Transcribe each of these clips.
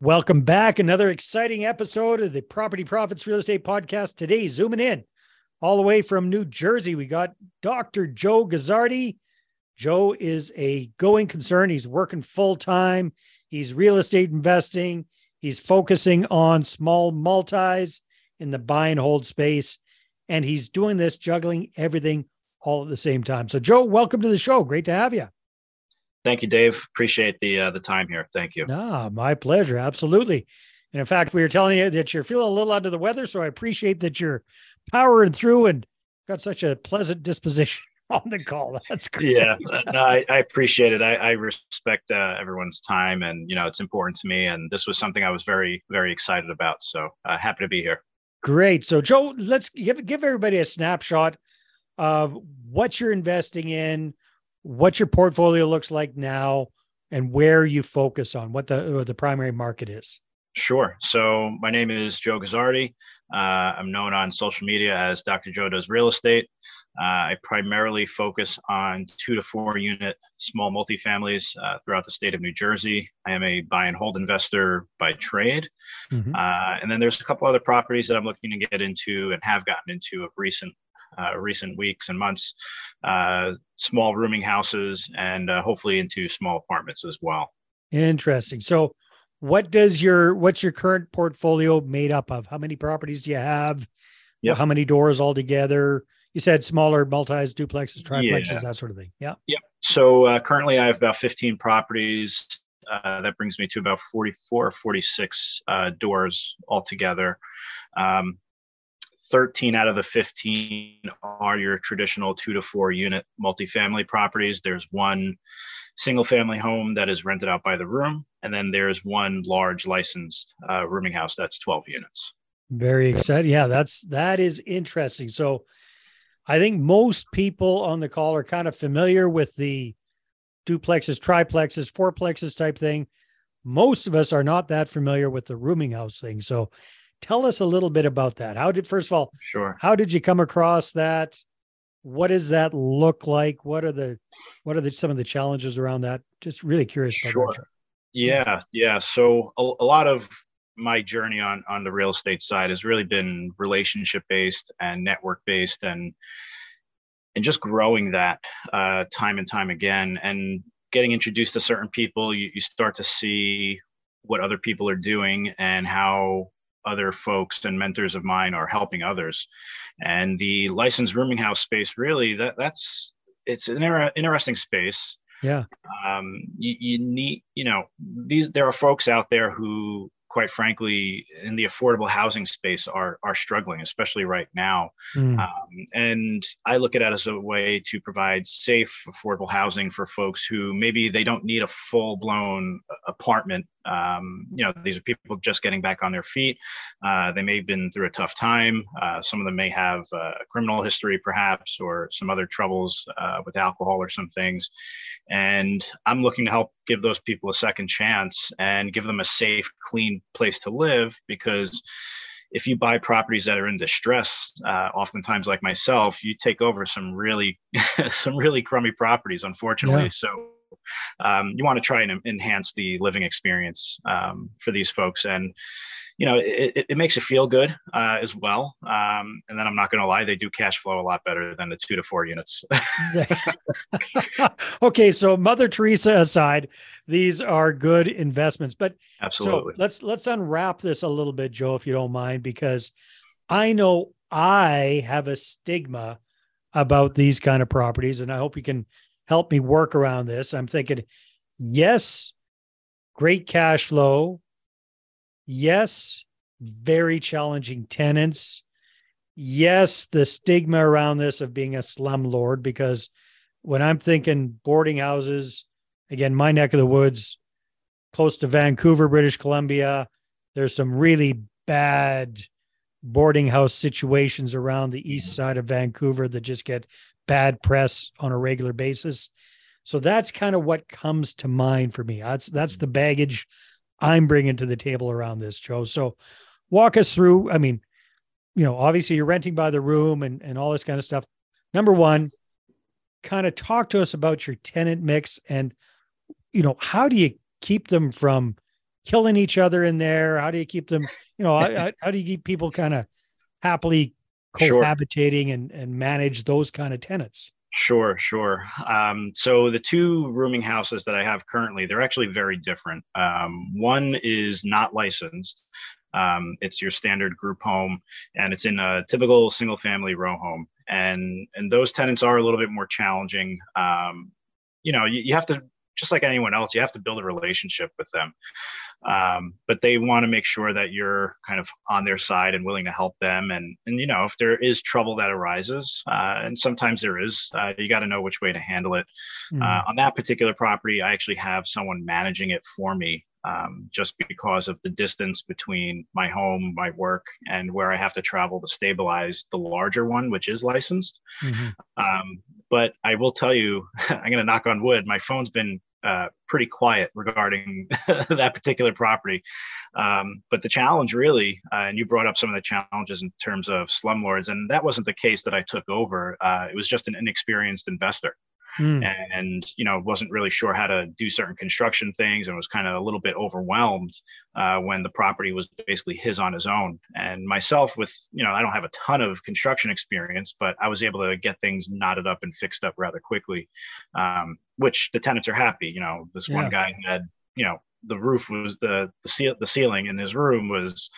Welcome back. Another exciting episode of the Property Profits Real Estate Podcast. Today, zooming in all the way from New Jersey, we got Dr. Joe Guzzardi. Joe is a going concern. He's working full time. He's real estate investing. He's focusing on small multis in the buy and hold space. And he's doing this juggling everything all at the same time. So, Joe, welcome to the show. Great to have you. Thank you, Dave. Appreciate the uh, the time here. Thank you. Ah, my pleasure. Absolutely. And in fact, we were telling you that you're feeling a little under the weather, so I appreciate that you're powering through and got such a pleasant disposition on the call. That's great. Yeah, no, I, I, appreciate it. I, I respect uh, everyone's time, and you know it's important to me. And this was something I was very, very excited about. So uh, happy to be here. Great. So Joe, let's give give everybody a snapshot of what you're investing in, what your portfolio looks like now and where you focus on what the the primary market is. Sure. So my name is Joe Guzzardi. Uh, I'm known on social media as Dr. Joe Does Real Estate. Uh, I primarily focus on two to four unit small multifamilies uh, throughout the state of New Jersey. I am a buy and hold investor by trade. Mm-hmm. Uh, and then there's a couple other properties that I'm looking to get into and have gotten into of recent uh, recent weeks and months, uh, small rooming houses, and uh, hopefully into small apartments as well. Interesting. So, what does your what's your current portfolio made up of? How many properties do you have? Yeah. How many doors altogether? You said smaller multis, duplexes, triplexes, yeah. that sort of thing. Yeah. Yep. So uh, currently, I have about 15 properties. Uh, that brings me to about 44 or 46 uh, doors altogether. Um, 13 out of the 15 are your traditional two to four unit multifamily properties. There's one single family home that is rented out by the room, and then there's one large licensed uh, rooming house that's 12 units. Very exciting. Yeah, that's that is interesting. So I think most people on the call are kind of familiar with the duplexes, triplexes, fourplexes type thing. Most of us are not that familiar with the rooming house thing. So Tell us a little bit about that. How did first of all, sure. How did you come across that? What does that look like? What are the what are the some of the challenges around that? Just really curious about sure. that. Yeah, yeah. So a, a lot of my journey on on the real estate side has really been relationship based and network based and and just growing that uh, time and time again and getting introduced to certain people you, you start to see what other people are doing and how other folks and mentors of mine are helping others. And the licensed rooming house space, really, that that's it's an inter- interesting space. Yeah. Um, you, you need, you know, these there are folks out there who quite frankly, in the affordable housing space are are struggling, especially right now. Mm. Um, and I look at it as a way to provide safe, affordable housing for folks who maybe they don't need a full blown apartment. Um, you know, these are people just getting back on their feet. Uh, they may have been through a tough time. Uh, some of them may have a criminal history, perhaps, or some other troubles uh, with alcohol or some things. And I'm looking to help give those people a second chance and give them a safe, clean place to live because if you buy properties that are in distress uh, oftentimes like myself you take over some really some really crummy properties unfortunately yeah. so um, you want to try and enhance the living experience um, for these folks and you know, it, it makes you feel good uh, as well. Um, and then I'm not going to lie, they do cash flow a lot better than the two to four units. okay, so Mother Teresa aside, these are good investments. But absolutely, so let's let's unwrap this a little bit, Joe, if you don't mind, because I know I have a stigma about these kind of properties, and I hope you can help me work around this. I'm thinking, yes, great cash flow yes, very challenging tenants. Yes, the stigma around this of being a slumlord, because when I'm thinking boarding houses, again, my neck of the woods, close to Vancouver, British Columbia, there's some really bad boarding house situations around the east side of Vancouver that just get bad press on a regular basis. So that's kind of what comes to mind for me. That's that's the baggage I'm bringing to the table around this, Joe. So walk us through. I mean, you know, obviously you're renting by the room and, and all this kind of stuff. Number one, kind of talk to us about your tenant mix and, you know, how do you keep them from killing each other in there? How do you keep them, you know, how, how do you keep people kind of happily cohabitating sure. and, and manage those kind of tenants? Sure, sure. Um, so the two rooming houses that I have currently, they're actually very different. Um, one is not licensed. Um, it's your standard group home, and it's in a typical single-family row home. And and those tenants are a little bit more challenging. Um, you know, you, you have to just like anyone else, you have to build a relationship with them. Um, but they want to make sure that you're kind of on their side and willing to help them. And and you know, if there is trouble that arises, uh, and sometimes there is, uh, you got to know which way to handle it. Mm. Uh, on that particular property, I actually have someone managing it for me. Um, just because of the distance between my home, my work, and where I have to travel to stabilize the larger one, which is licensed. Mm-hmm. Um, but I will tell you, I'm going to knock on wood. My phone's been uh, pretty quiet regarding that particular property. Um, but the challenge, really, uh, and you brought up some of the challenges in terms of slumlords, and that wasn't the case that I took over. Uh, it was just an inexperienced investor mm. and you know wasn't really sure how to do certain construction things and was kind of a little bit overwhelmed uh, when the property was basically his on his own and myself with you know i don't have a ton of construction experience but i was able to get things knotted up and fixed up rather quickly um, which the tenants are happy you know this yeah. one guy had you know the roof was the the, the ceiling in his room was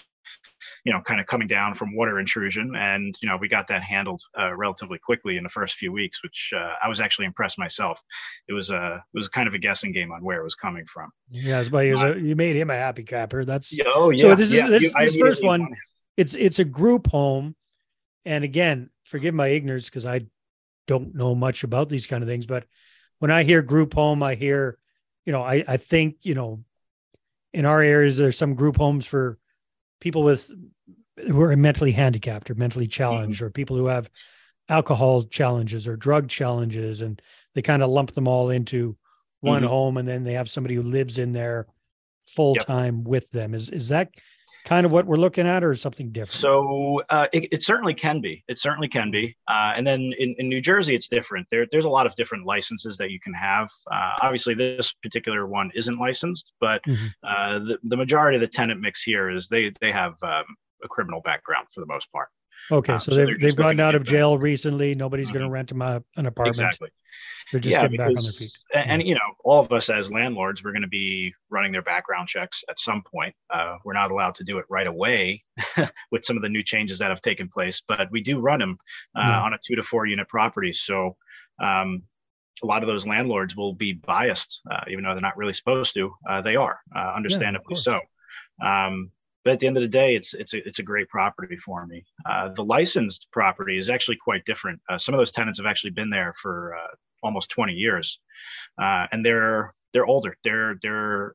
you know, kind of coming down from water intrusion. And, you know, we got that handled uh, relatively quickly in the first few weeks, which uh, I was actually impressed myself. It was a, it was kind of a guessing game on where it was coming from. Yes, but uh, you made him a happy capper. That's, oh, yeah. So this yeah, is, this, you, this first one, it's, it's a group home. And again, forgive my ignorance because I don't know much about these kind of things, but when I hear group home, I hear, you know, I, I think, you know, in our areas, there's some group homes for people with who are mentally handicapped or mentally mm-hmm. challenged mm-hmm. or people who have alcohol challenges or drug challenges and they kind of lump them all into one mm-hmm. home and then they have somebody who lives in there full time yep. with them is is that kind of what we're looking at or something different? So uh, it, it, certainly can be. It certainly can be. Uh, and then in, in new jersey it's different. There, there's a lot of different licenses that you can have. Uh, obviously this particular one isn't licensed but mm-hmm. Uh, the, the majority of the tenant mix here is they they have um, a criminal background for the most part okay um, so, so, they've, they've gotten out of jail them. recently nobody's mm-hmm. going to rent them a, an apartment exactly they're just yeah, getting because, back on their feet. And, you know, all of us as landlords, we're going to be running their background checks at some point. Uh, we're not allowed to do it right away with some of the new changes that have taken place, but we do run them uh, yeah. on a two to four unit property. So um, a lot of those landlords will be biased, uh, even though they're not really supposed to. Uh, they are, uh, understandably yeah, so. Um, but at the end of the day, it's it's a, it's a great property for me. Uh, the licensed property is actually quite different. Uh, some of those tenants have actually been there for uh, almost 20 years, uh, and they're they're older. They're they're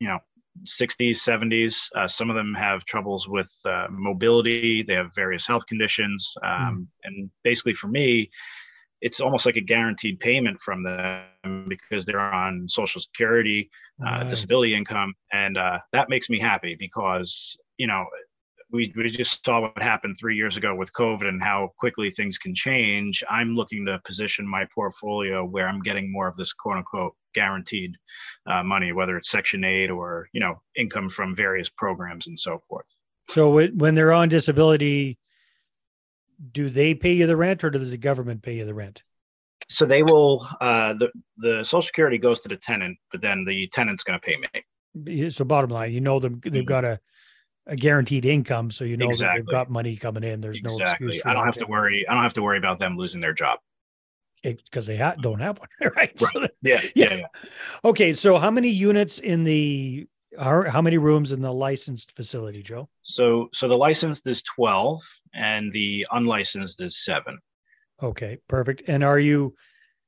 you know 60s, 70s. Uh, some of them have troubles with uh, mobility. They have various health conditions, um, mm. and basically for me, it's almost like a guaranteed payment from them because they're on social security uh, right. disability income and uh, that makes me happy because you know we, we just saw what happened three years ago with COVID and how quickly things can change. I'm looking to position my portfolio where I'm getting more of this quote unquote guaranteed uh, money, whether it's Section 8 or, you know, income from various programs and so forth. So when they're on disability, do they pay you the rent or does the government pay you the rent? So they will, uh, the, the social security goes to the tenant, but then the tenant's going to pay me. So bottom line, you know, them, they've mm-hmm. got a, a guaranteed income, so you know exactly. that they've got money coming in. There's exactly. no excuse. I don't have to worry. I don't have to worry about them losing their job because they ha- don't have one, right? right. So, yeah, yeah, yeah. Okay, so how many units in the how, how many rooms in the licensed facility, Joe? So, so the licensed is twelve, and the unlicensed is seven. Okay, perfect. And are you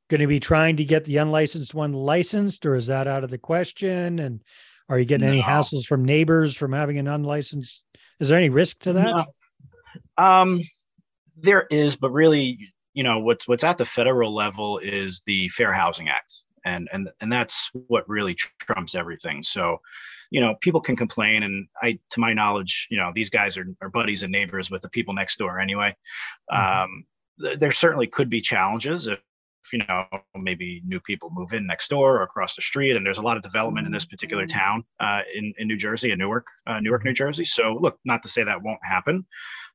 going to be trying to get the unlicensed one licensed, or is that out of the question? And are you getting no. any hassles from neighbors from having an unlicensed? Is there any risk to that? No. Um, there is, but really, you know, what's what's at the federal level is the Fair Housing Act, and and and that's what really trumps everything. So, you know, people can complain, and I, to my knowledge, you know, these guys are, are buddies and neighbors with the people next door anyway. Mm-hmm. Um, th- there certainly could be challenges if you know maybe new people move in next door or across the street and there's a lot of development in this particular mm-hmm. town uh, in, in new jersey in newark uh, newark new jersey so look not to say that won't happen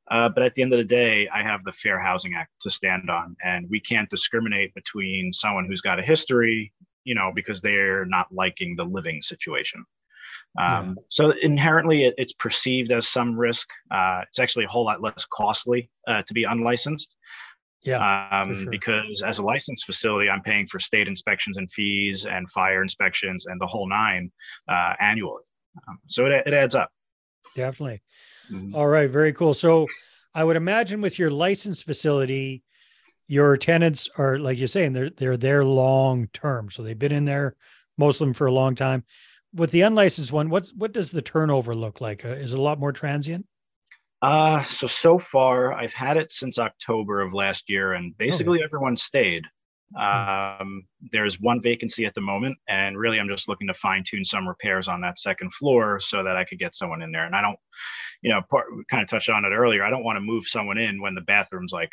uh, but at the end of the day i have the fair housing act to stand on and we can't discriminate between someone who's got a history you know because they're not liking the living situation um, yeah. So inherently, it, it's perceived as some risk. Uh, it's actually a whole lot less costly uh, to be unlicensed. Yeah. Um, sure. Because as a licensed facility, I'm paying for state inspections and fees and fire inspections and the whole nine uh, annually. Um, so it, it adds up. Definitely. Mm-hmm. All right. Very cool. So I would imagine with your licensed facility, your tenants are like you're saying they're they're there long term. So they've been in there, most of them for a long time. With the unlicensed one, what's what does the turnover look like? Uh, is it a lot more transient? Uh, so so far I've had it since October of last year, and basically okay. everyone stayed. Hmm. Um, there's one vacancy at the moment, and really I'm just looking to fine tune some repairs on that second floor so that I could get someone in there. And I don't, you know, part, kind of touched on it earlier. I don't want to move someone in when the bathroom's like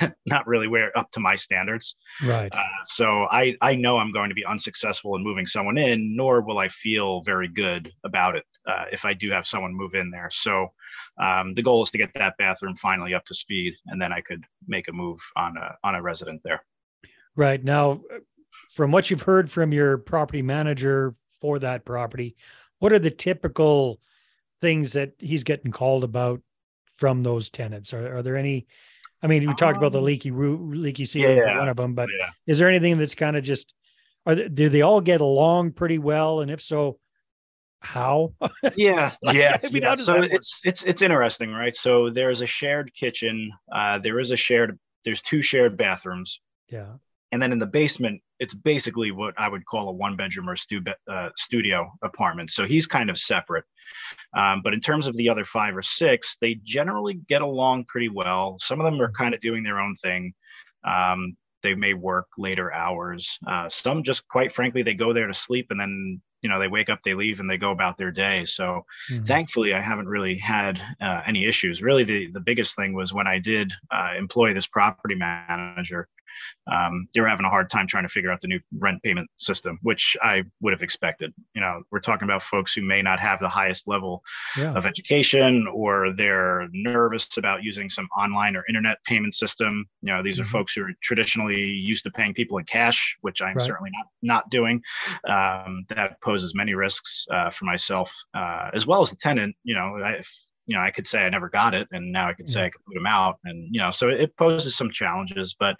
not really where up to my standards. Right. Uh, so I I know I'm going to be unsuccessful in moving someone in, nor will I feel very good about it uh, if I do have someone move in there. So um, the goal is to get that bathroom finally up to speed, and then I could make a move on a on a resident there. Right now, from what you've heard from your property manager for that property, what are the typical things that he's getting called about from those tenants? Are, are there any I mean, we talked about the um, leaky roof, leaky ceiling yeah, one of them, but yeah. is there anything that's kind of just, are they, do they all get along pretty well? And if so, how? yeah, yeah. I mean, yeah. So it's it's it's interesting, right? So there's a shared kitchen. Uh, there is a shared. There's two shared bathrooms. Yeah. And then in the basement, it's basically what I would call a one bedroom or stu- uh, studio apartment. So he's kind of separate. Um, but in terms of the other five or six, they generally get along pretty well. Some of them are kind of doing their own thing. Um, they may work later hours. Uh, some just, quite frankly, they go there to sleep and then you know they wake up they leave and they go about their day so mm-hmm. thankfully i haven't really had uh, any issues really the, the biggest thing was when i did uh, employ this property manager um, they were having a hard time trying to figure out the new rent payment system, which I would have expected. You know, we're talking about folks who may not have the highest level yeah. of education or they're nervous about using some online or internet payment system. You know, these mm-hmm. are folks who are traditionally used to paying people in cash, which I'm right. certainly not not doing. Um, that poses many risks uh, for myself uh, as well as the tenant. You know, I, you know, I could say I never got it, and now I could say I could put them out, and you know, so it poses some challenges. But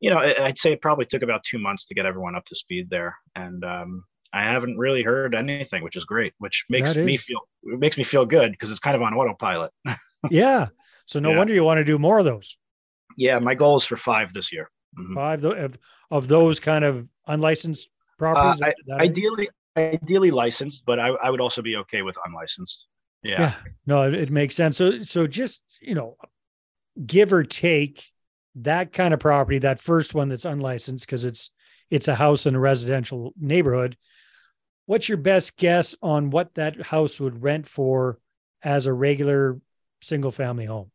you know, I'd say it probably took about two months to get everyone up to speed there, and um, I haven't really heard anything, which is great, which makes me feel it makes me feel good because it's kind of on autopilot. yeah, so no yeah. wonder you want to do more of those. Yeah, my goal is for five this year. Mm-hmm. Five of, of those kind of unlicensed properties. Uh, I, ideally, ideally licensed, but I, I would also be okay with unlicensed. Yeah. yeah. No, it makes sense. So, so just, you know, give or take that kind of property, that first one that's unlicensed, because it's, it's a house in a residential neighborhood. What's your best guess on what that house would rent for as a regular single family home?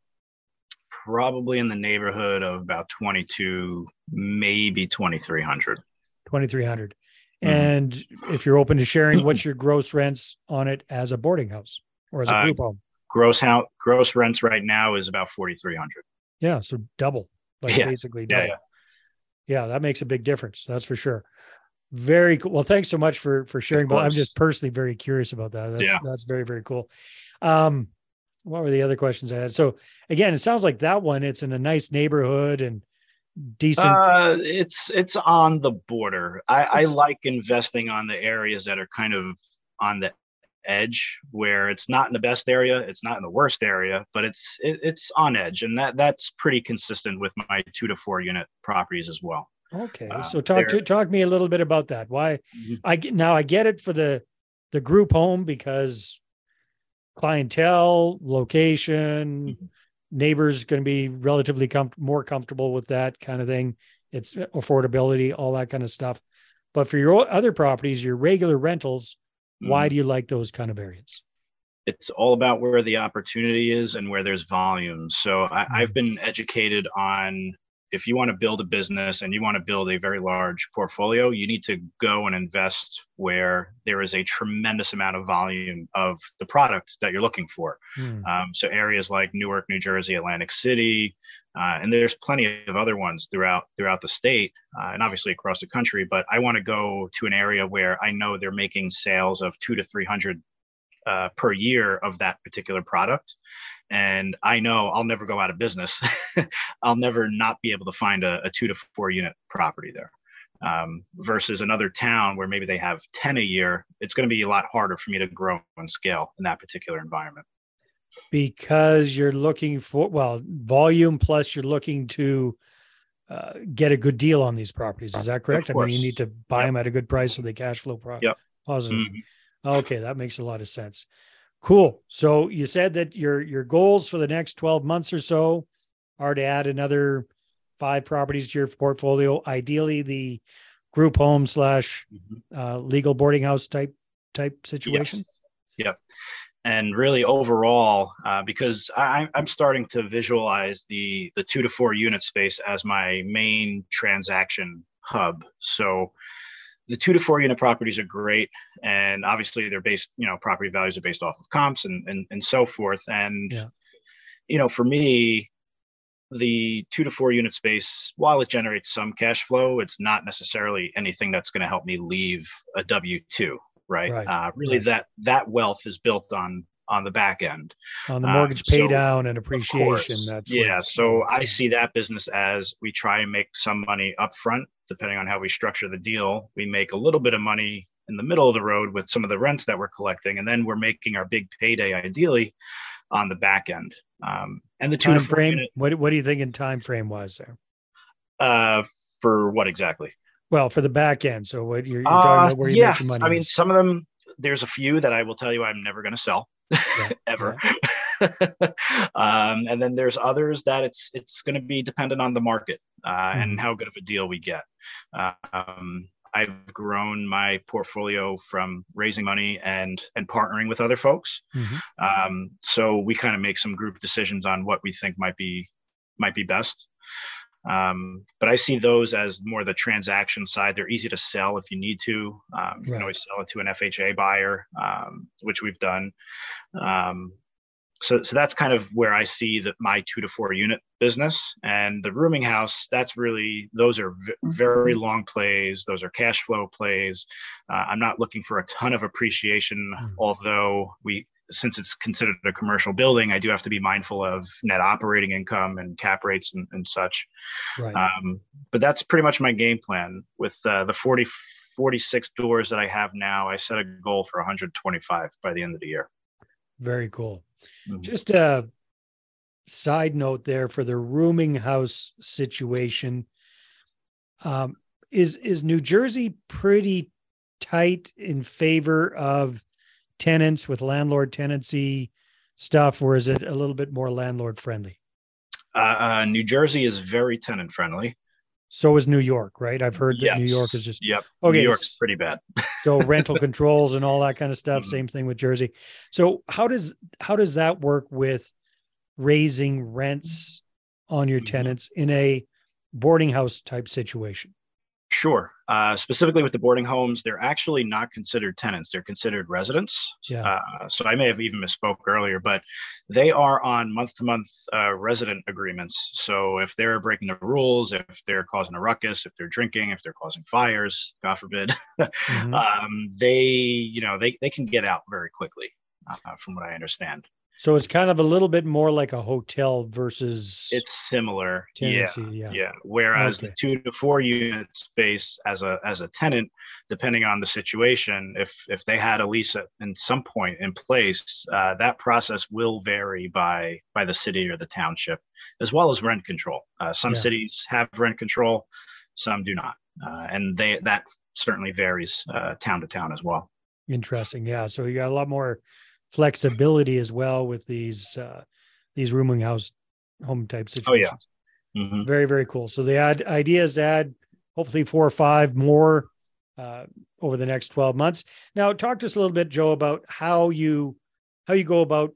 Probably in the neighborhood of about 22, maybe 2300. 2300. Mm-hmm. And if you're open to sharing, what's your gross rents on it as a boarding house? Or as a uh, group uh, home? Gross house gross rents right now is about forty three hundred. Yeah, so double, like yeah. basically double. Yeah, yeah. yeah, that makes a big difference. That's for sure. Very cool. Well, thanks so much for for sharing. But I'm just personally very curious about that. That's yeah. that's very very cool. Um, what were the other questions I had? So again, it sounds like that one. It's in a nice neighborhood and decent. Uh, it's it's on the border. I, I like investing on the areas that are kind of on the edge where it's not in the best area, it's not in the worst area, but it's it, it's on edge, and that that's pretty consistent with my two to four unit properties as well. Okay, uh, so talk to talk me a little bit about that. Why mm-hmm. I now I get it for the the group home because clientele, location, mm-hmm. neighbors going to be relatively com- more comfortable with that kind of thing. It's affordability, all that kind of stuff. But for your other properties, your regular rentals, why mm. do you like those kind of areas? It's all about where the opportunity is and where there's volume. So I, have mm. been educated on if you want to build a business and you want to build a very large portfolio, you need to go and invest where there is a tremendous amount of volume of the product that you're looking for. Hmm. Um, so areas like Newark, New Jersey, Atlantic City, uh, and there's plenty of other ones throughout throughout the state uh, and obviously across the country. But I want to go to an area where I know they're making sales of two to three hundred uh, per year of that particular product. And I know I'll never go out of business. I'll never not be able to find a, a two to four unit property there. Um, versus another town where maybe they have 10 a year, it's going to be a lot harder for me to grow and scale in that particular environment. Because you're looking for, well, volume plus you're looking to uh, get a good deal on these properties. Is that correct? I mean, you need to buy yep. them at a good price so they cash flow pro- yep. positive. Mm-hmm. Okay, that makes a lot of sense. Cool. So you said that your your goals for the next 12 months or so are to add another five properties to your portfolio. Ideally, the group home slash mm-hmm. uh, legal boarding house type type situation. Yes. Yep. And really, overall, uh, because I, I'm starting to visualize the the two to four unit space as my main transaction hub. So the two to four unit properties are great and obviously they're based you know property values are based off of comps and and, and so forth and yeah. you know for me the two to four unit space while it generates some cash flow it's not necessarily anything that's going to help me leave a w2 right, right. Uh, really right. that that wealth is built on on the back end. On the mortgage um, pay so, down and appreciation that's yeah so i see that business as we try and make some money up front depending on how we structure the deal. We make a little bit of money in the middle of the road with some of the rents that we're collecting and then we're making our big payday ideally on the back end. Um, and the time frame unit, what, what do you think in time frame was there? Uh, for what exactly? Well for the back end so what you're, you're talking uh, about where you're yeah, making money i mean some of them there's a few that i will tell you i'm never going to sell yeah, ever. Um, and then there's others that it's it's going to be dependent on the market uh, mm-hmm. and how good of a deal we get. Um, I've grown my portfolio from raising money and and partnering with other folks. Mm-hmm. Um, so we kind of make some group decisions on what we think might be might be best. Um, but I see those as more the transaction side. They're easy to sell if you need to. Um, you right. can always sell it to an FHA buyer, um, which we've done. Um, so, so that's kind of where I see that my two to four unit business and the rooming house. That's really those are v- very mm-hmm. long plays. Those are cash flow plays. Uh, I'm not looking for a ton of appreciation, mm. although we since it's considered a commercial building, I do have to be mindful of net operating income and cap rates and, and such. Right. Um, but that's pretty much my game plan. With uh, the 40, 46 doors that I have now, I set a goal for 125 by the end of the year. Very cool. Mm-hmm. Just a side note there for the rooming house situation. Um, is is New Jersey pretty tight in favor of tenants with landlord tenancy stuff, or is it a little bit more landlord friendly? Uh, uh, New Jersey is very tenant friendly. So is New York, right? I've heard that yes. New York is just yep. Okay, New York's pretty bad. so rental controls and all that kind of stuff. Mm-hmm. Same thing with Jersey. So how does how does that work with raising rents on your mm-hmm. tenants in a boarding house type situation? Sure. Uh, specifically with the boarding homes, they're actually not considered tenants; they're considered residents. Yeah. Uh, so I may have even misspoke earlier, but they are on month-to-month uh, resident agreements. So if they're breaking the rules, if they're causing a ruckus, if they're drinking, if they're causing fires, God forbid, mm-hmm. um, they, you know, they they can get out very quickly, uh, from what I understand. So it's kind of a little bit more like a hotel versus it's similar. Tenancy, yeah, yeah. Yeah. Whereas okay. the two to four unit space as a as a tenant, depending on the situation, if if they had a lease at in some point in place, uh, that process will vary by by the city or the township, as well as rent control. Uh, some yeah. cities have rent control, some do not, uh, and they that certainly varies uh, town to town as well. Interesting. Yeah. So you got a lot more flexibility as well with these uh, these rooming house home type situations. Oh yeah, mm-hmm. very very cool. So the ad, idea is to add hopefully four or five more uh, over the next twelve months. Now, talk to us a little bit, Joe, about how you how you go about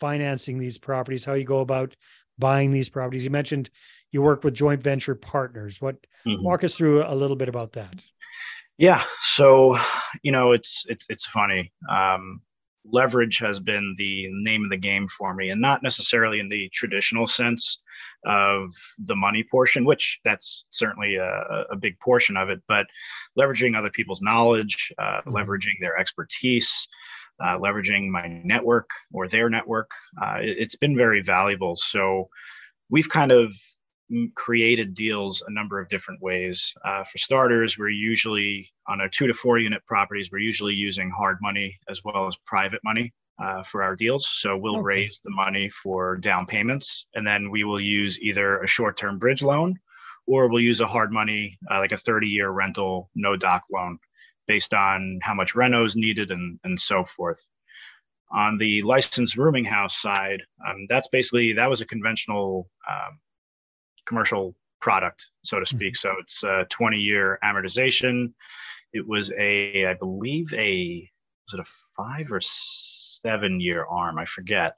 financing these properties, how you go about buying these properties. You mentioned you work with joint venture partners. What mm-hmm. walk us through a little bit about that? Yeah, so you know it's it's it's funny. Um, leverage has been the name of the game for me, and not necessarily in the traditional sense of the money portion, which that's certainly a, a big portion of it, but leveraging other people's knowledge, uh, mm-hmm. leveraging their expertise. Uh, leveraging my network or their network, uh, it, it's been very valuable. So, we've kind of created deals a number of different ways. Uh, for starters, we're usually on our two to four unit properties, we're usually using hard money as well as private money uh, for our deals. So we'll okay. raise the money for down payments, and then we will use either a short term bridge loan or we'll use a hard money, uh, like a 30 year rental, no doc loan based on how much reno is needed and, and so forth. On the licensed rooming house side, um, that's basically that was a conventional um, commercial product, so to speak. Mm-hmm. So it's a 20 year amortization. It was a, I believe, a was it a five or seven year arm? I forget.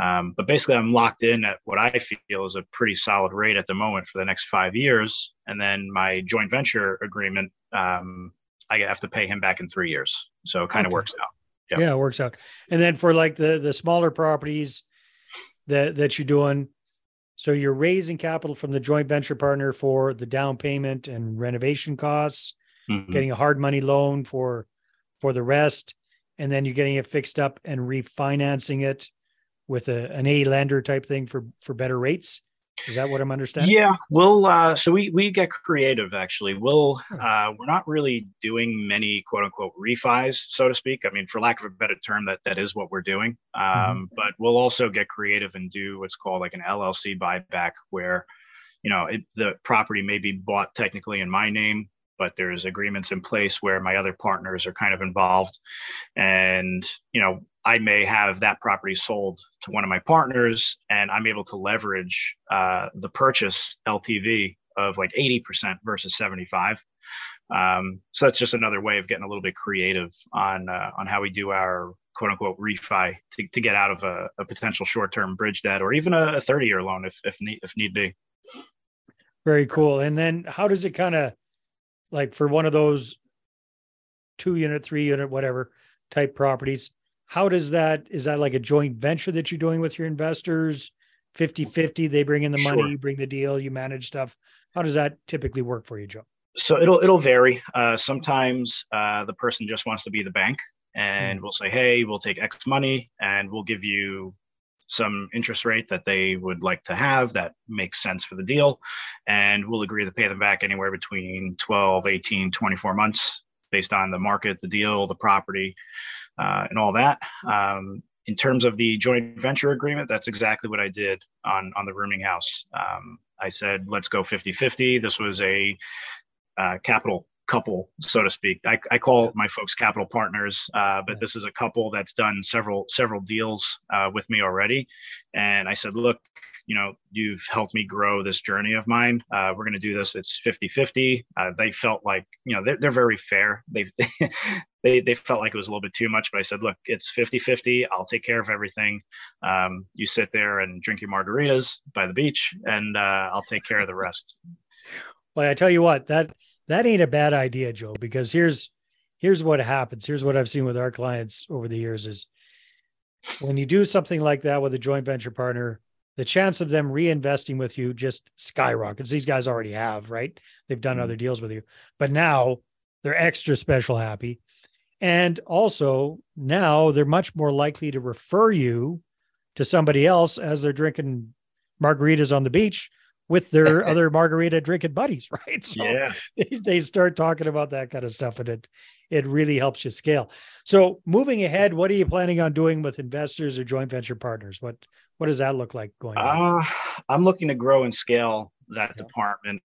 Um, but basically, I'm locked in at what I feel is a pretty solid rate at the moment for the next five years. And then my joint venture agreement, um, I have to pay him back in three years. So it kind of okay. works out. Yep. Yeah, it works out. And then for like the the smaller properties that that you're doing, so you're raising capital from the joint venture partner for the down payment and renovation costs, mm-hmm. getting a hard money loan for for the rest, and then you're getting it fixed up and refinancing it with a, an A lender type thing for for better rates. Is that what I'm understanding? Yeah, we'll. Uh, so we we get creative. Actually, we'll. Uh, we're not really doing many quote unquote refis, so to speak. I mean, for lack of a better term, that that is what we're doing. Um, mm-hmm. But we'll also get creative and do what's called like an LLC buyback, where you know it, the property may be bought technically in my name, but there's agreements in place where my other partners are kind of involved, and you know I may have that property sold to one of my partners, and I'm able to leverage uh, the purchase LTV of like 80% versus 75. Um, so that's just another way of getting a little bit creative on uh, on how we do our quote unquote refi to, to get out of a, a potential short term bridge debt or even a 30 year loan if if need if need be. Very cool. And then how does it kind of like for one of those two unit, three unit, whatever type properties? How does that is that like a joint venture that you're doing with your investors? 50 50 they bring in the money sure. you bring the deal you manage stuff. How does that typically work for you joe? So it'll it'll vary. Uh, sometimes uh, the person just wants to be the bank and mm we'll say hey we'll take x money and we'll give you some interest rate that they would like to have that makes sense for the deal. And we'll agree to pay them back anywhere between 12 18 24 months based on the market the deal the property uh, and all that. Um, in terms of the joint venture agreement, that's exactly what I did on on the rooming house. Um, I said, let's go 50 50. This was a uh, capital couple, so to speak. I, I call my folks capital partners, uh, but this is a couple that's done several several deals uh, with me already. And I said, look, you know, you've helped me grow this journey of mine. Uh, we're going to do this. It's 50 50. Uh, they felt like, you know, they're, they're very fair. They've, they, they felt like it was a little bit too much, but I said, look, it's 50 50. I'll take care of everything. Um, you sit there and drink your margaritas by the beach, and uh, I'll take care of the rest. Well, I tell you what, that, that ain't a bad idea, Joe, because here's, here's what happens. Here's what I've seen with our clients over the years is when you do something like that with a joint venture partner, the chance of them reinvesting with you just skyrockets. These guys already have, right? They've done mm-hmm. other deals with you, but now they're extra special happy. And also now they're much more likely to refer you to somebody else as they're drinking margaritas on the beach with their other margarita drinking buddies, right? So yeah. they, they start talking about that kind of stuff and it it really helps you scale. So moving ahead, what are you planning on doing with investors or joint venture partners? What what does that look like going on? Uh, I'm looking to grow and scale that yeah. department.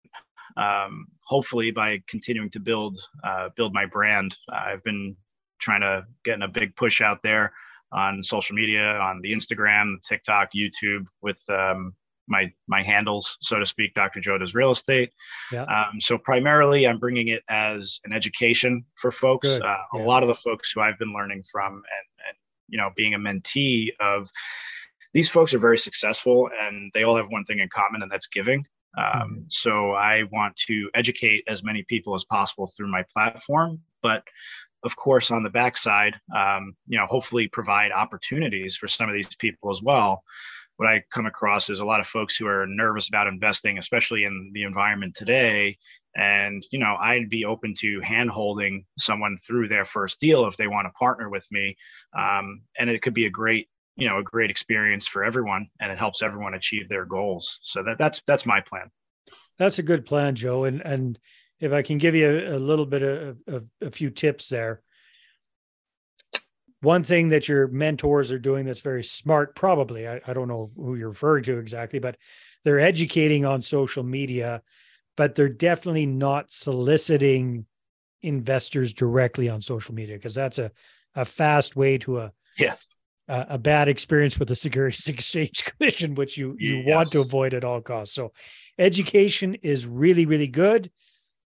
Um, hopefully by continuing to build uh, build my brand. I've been trying to get in a big push out there on social media, on the Instagram, TikTok, YouTube with um, my my handles, so to speak, Dr. Joe does real estate. Yeah. Um, so primarily, I'm bringing it as an education for folks. Uh, yeah. A lot of the folks who I've been learning from, and and you know, being a mentee of these folks are very successful, and they all have one thing in common, and that's giving. Um, mm-hmm. So I want to educate as many people as possible through my platform, but of course, on the backside, um, you know, hopefully provide opportunities for some of these people as well. What I come across is a lot of folks who are nervous about investing, especially in the environment today. And you know, I'd be open to hand holding someone through their first deal if they want to partner with me. Um, and it could be a great you know a great experience for everyone and it helps everyone achieve their goals so that that's that's my plan that's a good plan joe and and if i can give you a, a little bit of, of, a few tips there one thing that your mentors are doing that's very smart probably I, I don't know who you're referring to exactly but they're educating on social media but they're definitely not soliciting investors directly on social media because that's a, a fast way to a yeah uh, a bad experience with the Securities Exchange Commission, which you you yes. want to avoid at all costs. So, education is really really good,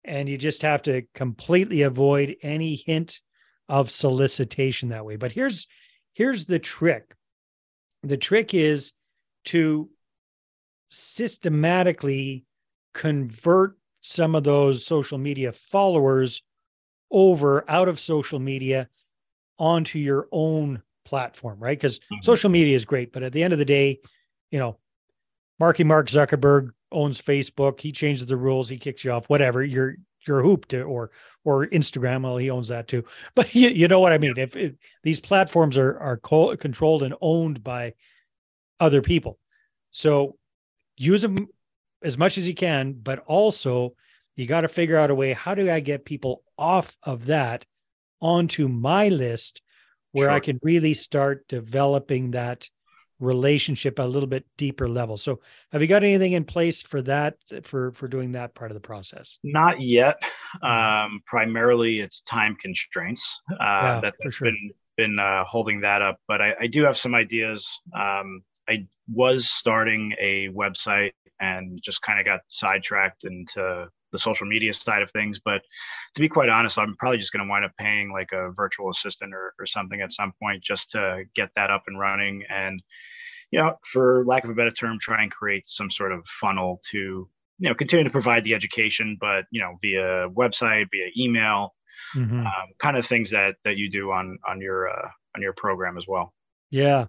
and you just have to completely avoid any hint of solicitation that way. But here's here's the trick. The trick is to systematically convert some of those social media followers over out of social media onto your own platform, right? Because mm-hmm. social media is great, but at the end of the day, you know, Marky Mark Zuckerberg owns Facebook. He changes the rules. He kicks you off. Whatever. You're you're hooped or or Instagram. Well, he owns that too. But you, you know what I mean. If, if these platforms are are co- controlled and owned by other people, so use them as much as you can. But also, you got to figure out a way. How do I get people off of that onto my list where sure. I can really start developing that relationship a little bit deeper level. So have you got anything in place for that for for doing that part of the process? Not yet. Um, primarily it's time constraints uh, yeah, that, has sure. been been uh, holding that up. But I, I, do have some ideas. Um, I was starting a website and just kind of got sidetracked into the social media side of things. But to be quite honest, I'm probably just going to wind up paying like a virtual assistant or, or something at some point just to get that up and running. And, you know, for lack of a better term, try and create some sort of funnel to, you know, continue to provide the education, but, you know, via website, via email, mm-hmm. um, kind of things that, that you do on, on your, uh, on your program as well. Yeah.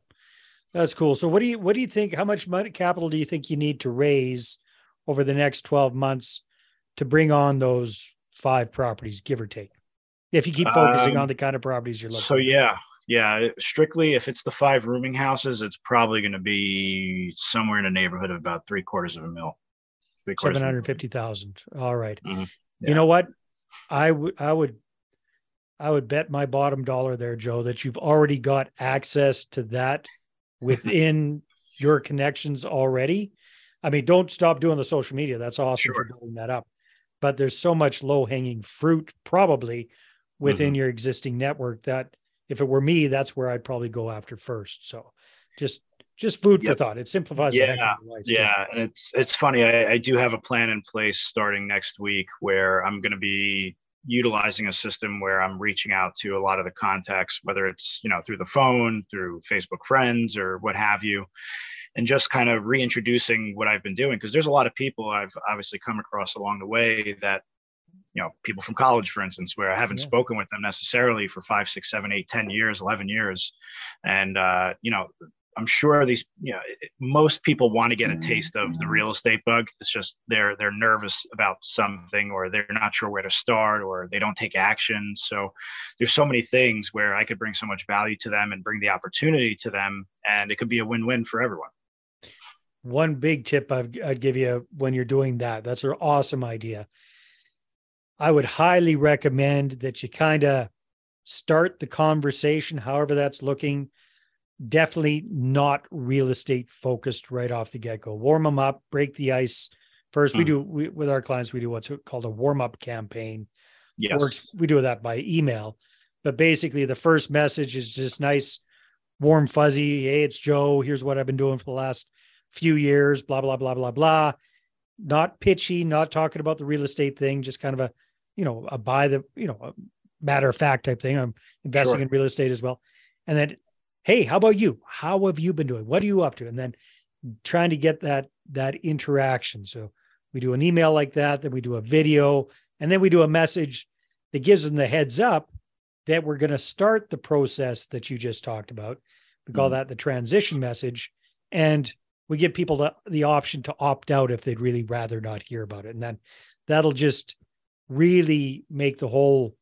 That's cool. So what do you, what do you think, how much money capital do you think you need to raise over the next 12 months to bring on those five properties, give or take? If you keep focusing um, on the kind of properties you're looking. So yeah, yeah. Strictly, if it's the five rooming houses, it's probably going to be somewhere in the neighborhood of about three quarters of a mil. Seven hundred fifty thousand. All right. mm-hmm. yeah. You know what? I would. I would. I would bet my bottom dollar there, Joe, that you've already got access to that within your connections already. I mean, don't stop doing the social media. That's awesome sure. for building that up but there's so much low hanging fruit probably within mm-hmm. your existing network that if it were me, that's where I'd probably go after first. So just just food yep. for thought. It simplifies. Yeah, life, yeah, and it's it's funny. I, I do have a plan in place starting next week where I'm going to be utilizing a system where I'm reaching out to a lot of the contacts, whether it's you know through the phone, through Facebook friends, or what have you, and just kind of reintroducing what I've been doing because there's a lot of people I've obviously come across along the way that you know people from college for instance where i haven't yeah. spoken with them necessarily for five six seven eight ten years 11 years. And uh, you know i'm sure these you know most people want to get a taste of the real estate bug. It's just they're they're nervous about something or they're not sure where to start or they don't take action. So there's so many things where i could bring so much value to them and bring the opportunity to them and it could be a win-win for everyone. One big tip I'd, I'd give you when you're doing that that's an awesome idea i would highly recommend that you kind of start the conversation however that's looking definitely not real estate focused right off the get-go warm them up break the ice first mm. we do we, with our clients we do what's called a warm-up campaign yes. Works, we do that by email but basically the first message is just nice warm fuzzy hey it's joe here's what i've been doing for the last few years, blah, blah, blah, blah, blah. Not pitchy, not talking about the real estate thing, just kind of a, you know, a buy the, you know, a matter of fact type thing. I'm investing sure. in real estate as well. And then, hey, how about you? How have you been doing? What are you up to? And then trying to get that that interaction. So We do an email like that, then we do a video, and then we do a message that gives them the heads up that we're going to start the process that you just talked about. We call mm-hmm. that the transition message. And we give people the, the option to opt out if they'd really rather not hear about it. And then that'll just really make the whole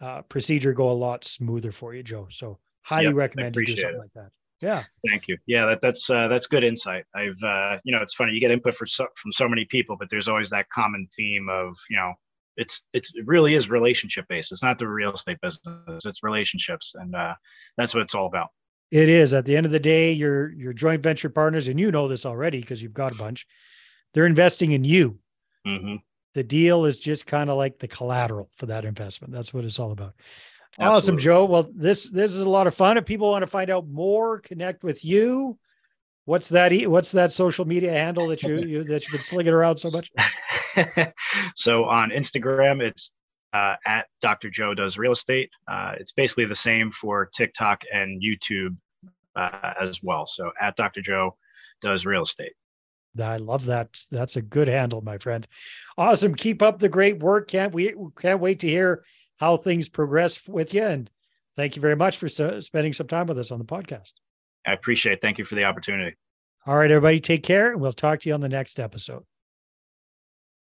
uh, procedure go a lot smoother for you, Joe. So highly yep, recommend you do something it. like that. Yeah. Thank you. Yeah, that, that's uh, that's good insight. I've uh, you know it's funny you get input so, from so many people, but there's always that common theme of you know it's it's it really is relationship based. It's not the real estate business. It's relationships, and uh, that's what it's all about. It is. At the end of the day, your your joint venture partners, and you know this already because you've got a bunch. They're investing in you. Mm-hmm. The deal is just kind of like the collateral for that investment. That's what it's all about. Absolutely. Awesome, Joe. Well, this this is a lot of fun. If people want to find out more, connect with you. What's that? What's that social media handle that you, you that you've been slinging around so much? so on Instagram, it's uh, at Dr. Joe does real estate. Uh, it's basically the same for TikTok and YouTube uh, as well. So at Dr. Joe does real estate. I love that. That's a good handle, my friend. Awesome. Keep up the great work. Can't we can't wait to hear how things progress with you. And thank you very much for so, spending some time with us on the podcast. I appreciate it. Thank you for the opportunity. All right, everybody, take care. And we'll talk to you on the next episode.